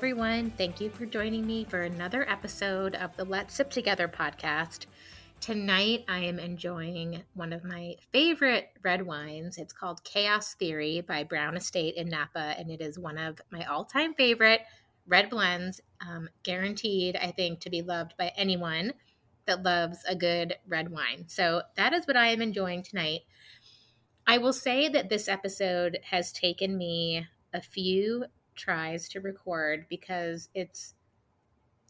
Everyone. Thank you for joining me for another episode of the Let's Sip Together podcast. Tonight, I am enjoying one of my favorite red wines. It's called Chaos Theory by Brown Estate in Napa, and it is one of my all time favorite red blends, um, guaranteed, I think, to be loved by anyone that loves a good red wine. So, that is what I am enjoying tonight. I will say that this episode has taken me a few tries to record because it's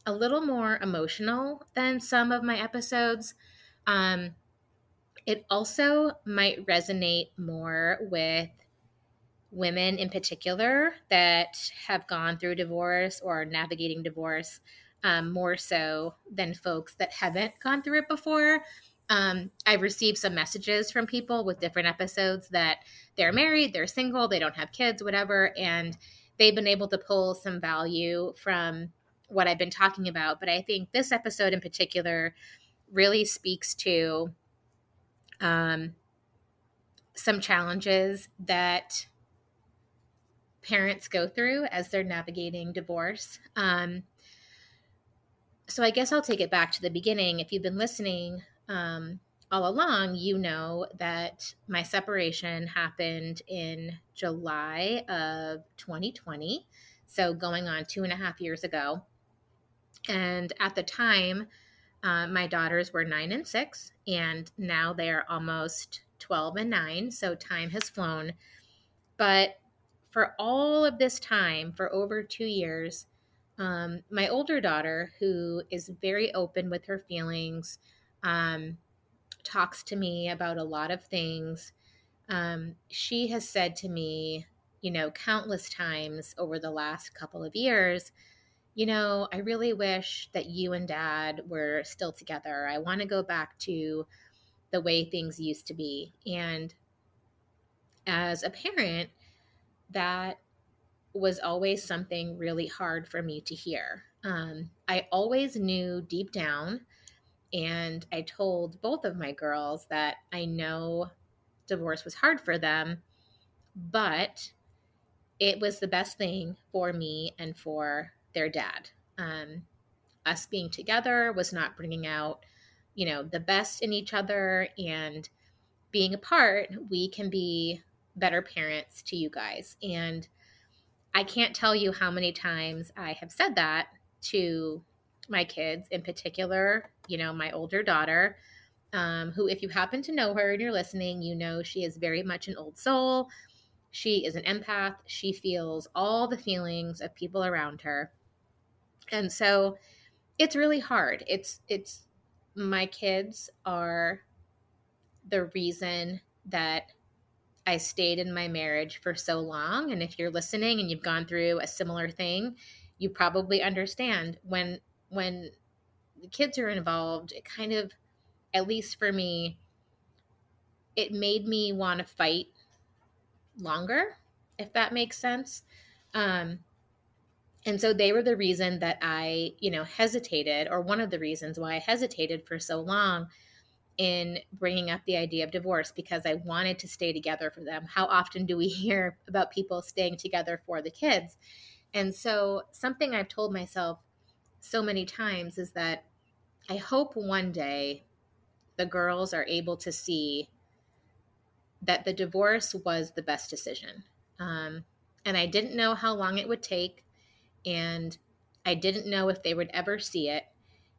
a little more emotional than some of my episodes. Um, it also might resonate more with women in particular that have gone through divorce or navigating divorce um, more so than folks that haven't gone through it before. Um, I've received some messages from people with different episodes that they're married, they're single, they don't have kids, whatever, and they've been able to pull some value from what I've been talking about. But I think this episode in particular really speaks to um, some challenges that parents go through as they're navigating divorce. Um, so I guess I'll take it back to the beginning. If you've been listening um, all along, you know that my separation happened in July of 2020. So going on two and a half years ago. And at the time, uh, my daughters were nine and six, and now they are almost 12 and nine. So time has flown. But for all of this time, for over two years, um, my older daughter, who is very open with her feelings, um, talks to me about a lot of things. Um, she has said to me, you know, countless times over the last couple of years, you know, I really wish that you and dad were still together. I want to go back to the way things used to be. And as a parent, that was always something really hard for me to hear. Um, I always knew deep down and I told both of my girls that I know divorce was hard for them, but it was the best thing for me and for their dad. Um, us being together was not bringing out, you know, the best in each other. And being apart, we can be better parents to you guys. And I can't tell you how many times I have said that to my kids, in particular, you know, my older daughter, um, who, if you happen to know her and you're listening, you know she is very much an old soul. She is an empath. She feels all the feelings of people around her. And so it's really hard. It's, it's, my kids are the reason that I stayed in my marriage for so long. And if you're listening and you've gone through a similar thing, you probably understand when when the kids are involved, it kind of, at least for me, it made me want to fight longer, if that makes sense. Um, and so they were the reason that I, you know, hesitated, or one of the reasons why I hesitated for so long in bringing up the idea of divorce because I wanted to stay together for them. How often do we hear about people staying together for the kids? And so, something I've told myself so many times is that I hope one day the girls are able to see that the divorce was the best decision. Um, and I didn't know how long it would take, and I didn't know if they would ever see it.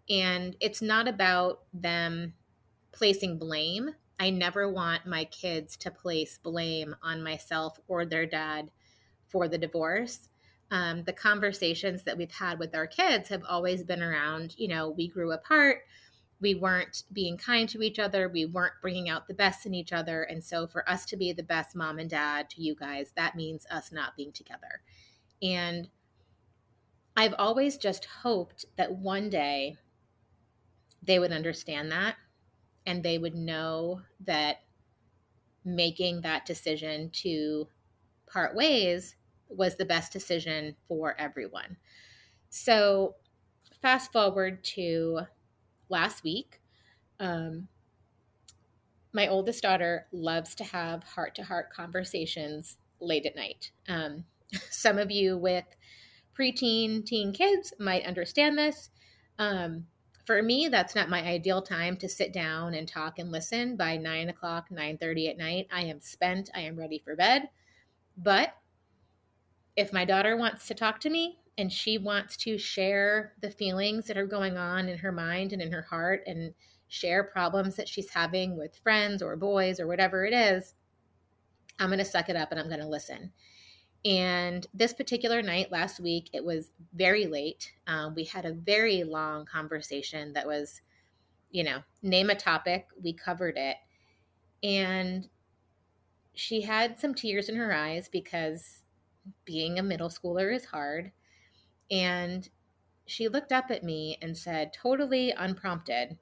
And it's not about them placing blame. I never want my kids to place blame on myself or their dad for the divorce um, the conversations that we've had with our kids have always been around, you know, we grew apart, we weren't being kind to each other, we weren't bringing out the best in each other. And so, for us to be the best mom and dad to you guys, that means us not being together. And I've always just hoped that one day they would understand that and they would know that making that decision to part ways was the best decision for everyone. So, fast forward to last week. Um, my oldest daughter loves to have heart to heart conversations late at night. Um, some of you with preteen, teen kids might understand this. Um, for me, that's not my ideal time to sit down and talk and listen. By nine o'clock, nine thirty at night, I am spent. I am ready for bed. But if my daughter wants to talk to me and she wants to share the feelings that are going on in her mind and in her heart and share problems that she's having with friends or boys or whatever it is, I'm going to suck it up and I'm going to listen. And this particular night last week, it was very late. Um, we had a very long conversation that was, you know, name a topic, we covered it. And she had some tears in her eyes because being a middle schooler is hard. And she looked up at me and said, totally unprompted,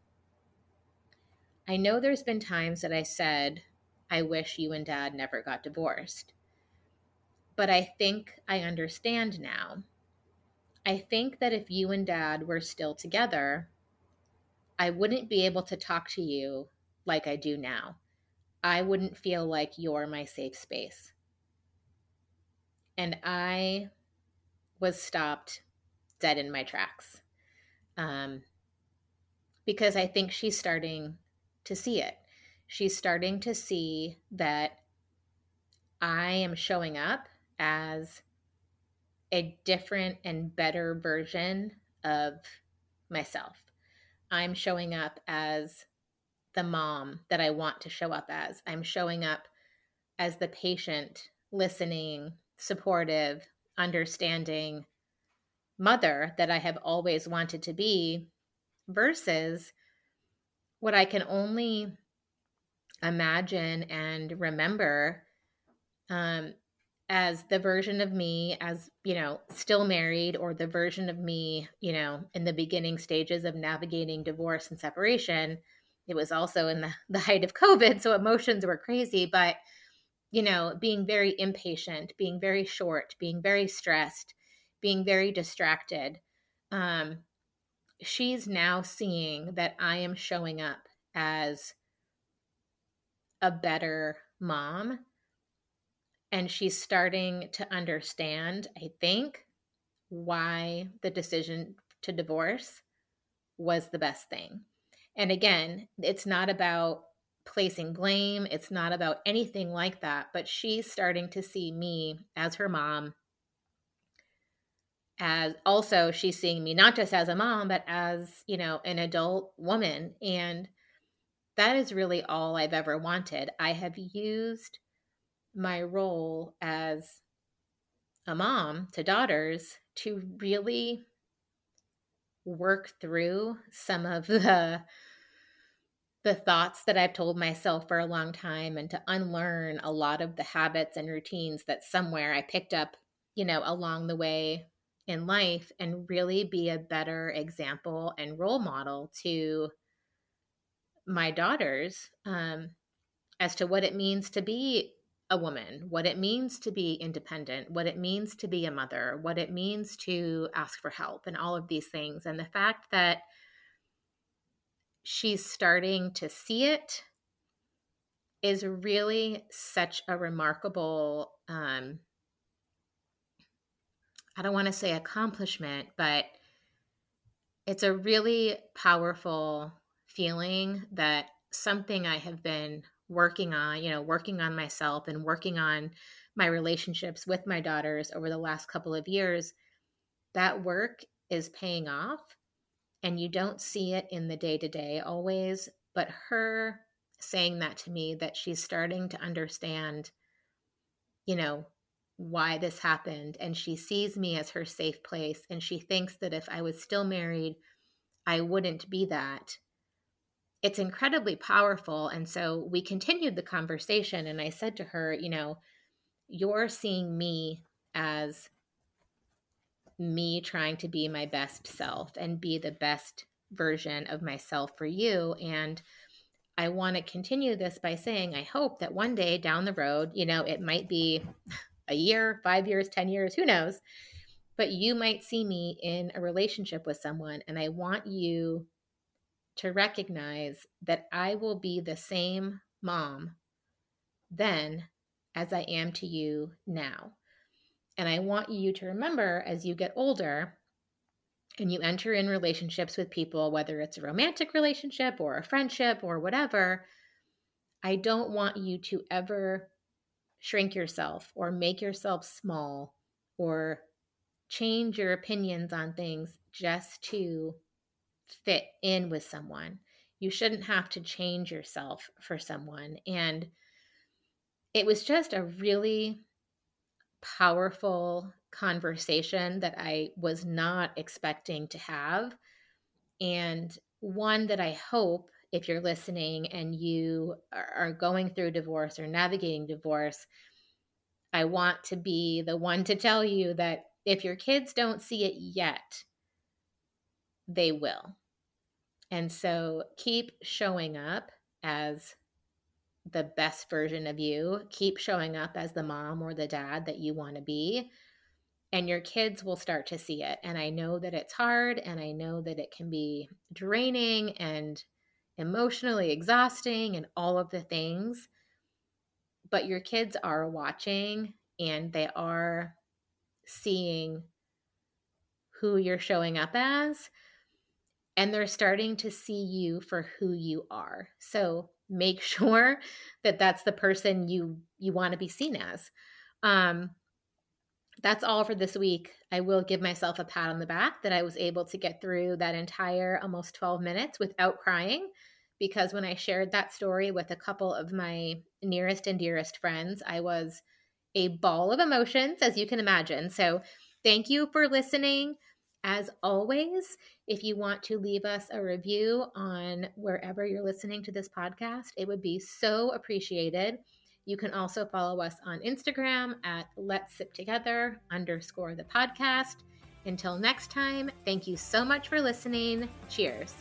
I know there's been times that I said, I wish you and dad never got divorced. But I think I understand now. I think that if you and dad were still together, I wouldn't be able to talk to you like I do now. I wouldn't feel like you're my safe space. And I was stopped dead in my tracks um, because I think she's starting to see it. She's starting to see that I am showing up as a different and better version of myself. I'm showing up as the mom that I want to show up as. I'm showing up as the patient, listening, supportive, understanding mother that I have always wanted to be versus what I can only imagine and remember um, as the version of me as you know still married or the version of me you know in the beginning stages of navigating divorce and separation. It was also in the, the height of covid so emotions were crazy but you know being very impatient being very short being very stressed being very distracted um she's now seeing that i am showing up as a better mom and she's starting to understand i think why the decision to divorce was the best thing. And again it's not about placing blame. It's not about anything like that but she's starting to see me as her mom. As also she's seeing me not just as a mom but as you know an adult woman. And that is really all i've ever wanted. I have used my role as a mom to daughters to really work through some of the the thoughts that I've told myself for a long time and to unlearn a lot of the habits and routines that somewhere I picked up, you know, along the way in life and really be a better example and role model to my daughters um, as to what it means to be a woman, what it means to be independent, what it means to be a mother, what it means to ask for help, and all of these things. And the fact that she's starting to see it is really such a remarkable, um, I don't want to say accomplishment, but it's a really powerful feeling that something I have been working on, you know, working on myself and working on my relationships with my daughters over the last couple of years, that work is paying off. And you don't see it in the day to day always. But her saying that to me, that she's starting to understand, you know, why this happened. And she sees me as her safe place. And she thinks that if I was still married, I wouldn't be that it's incredibly powerful. And so we continued the conversation, and I said to her, you know, you're seeing me as me trying to be my best self and be the best version of myself for you. And I want to continue this by saying, I hope that one day down the road, you know, it might be a year, five years, 10 years, who knows, but you might see me in a relationship with someone. And I want you to recognize that I will be the same mom then as I am to you now. And I want you to remember as you get older and you enter in relationships with people, whether it's a romantic relationship or a friendship or whatever, I don't want you to ever shrink yourself or make yourself small or change your opinions on things just to fit in with someone. You shouldn't have to change yourself for someone. And it was just a really powerful conversation that I was not expecting to have. And one that I hope, if you're listening and you are going through divorce or navigating divorce, I want to be the one to tell you that if your kids don't see it yet, they will. And so keep showing up as the best version of you. Keep showing up as the mom or the dad that you want to be. And your kids will start to see it. And I know that it's hard and I know that it can be draining and emotionally exhausting and all of the things. But your kids are watching and they are seeing who you're showing up as and they're starting to see you for who you are. So make sure that that's the person you you want to be seen as. Um, that's all for this week. I will give myself a pat on the back that I was able to get through that entire almost 12 minutes without crying because when I shared that story with a couple of my nearest and dearest friends, I was a ball of emotions, as you can imagine. So, thank you for listening. As always, if you want to leave us a review on wherever you're listening to this podcast, it would be so appreciated. You can also follow us on Instagram at Let's Sip Together underscore the podcast. Until next time, thank you so much for listening. Cheers.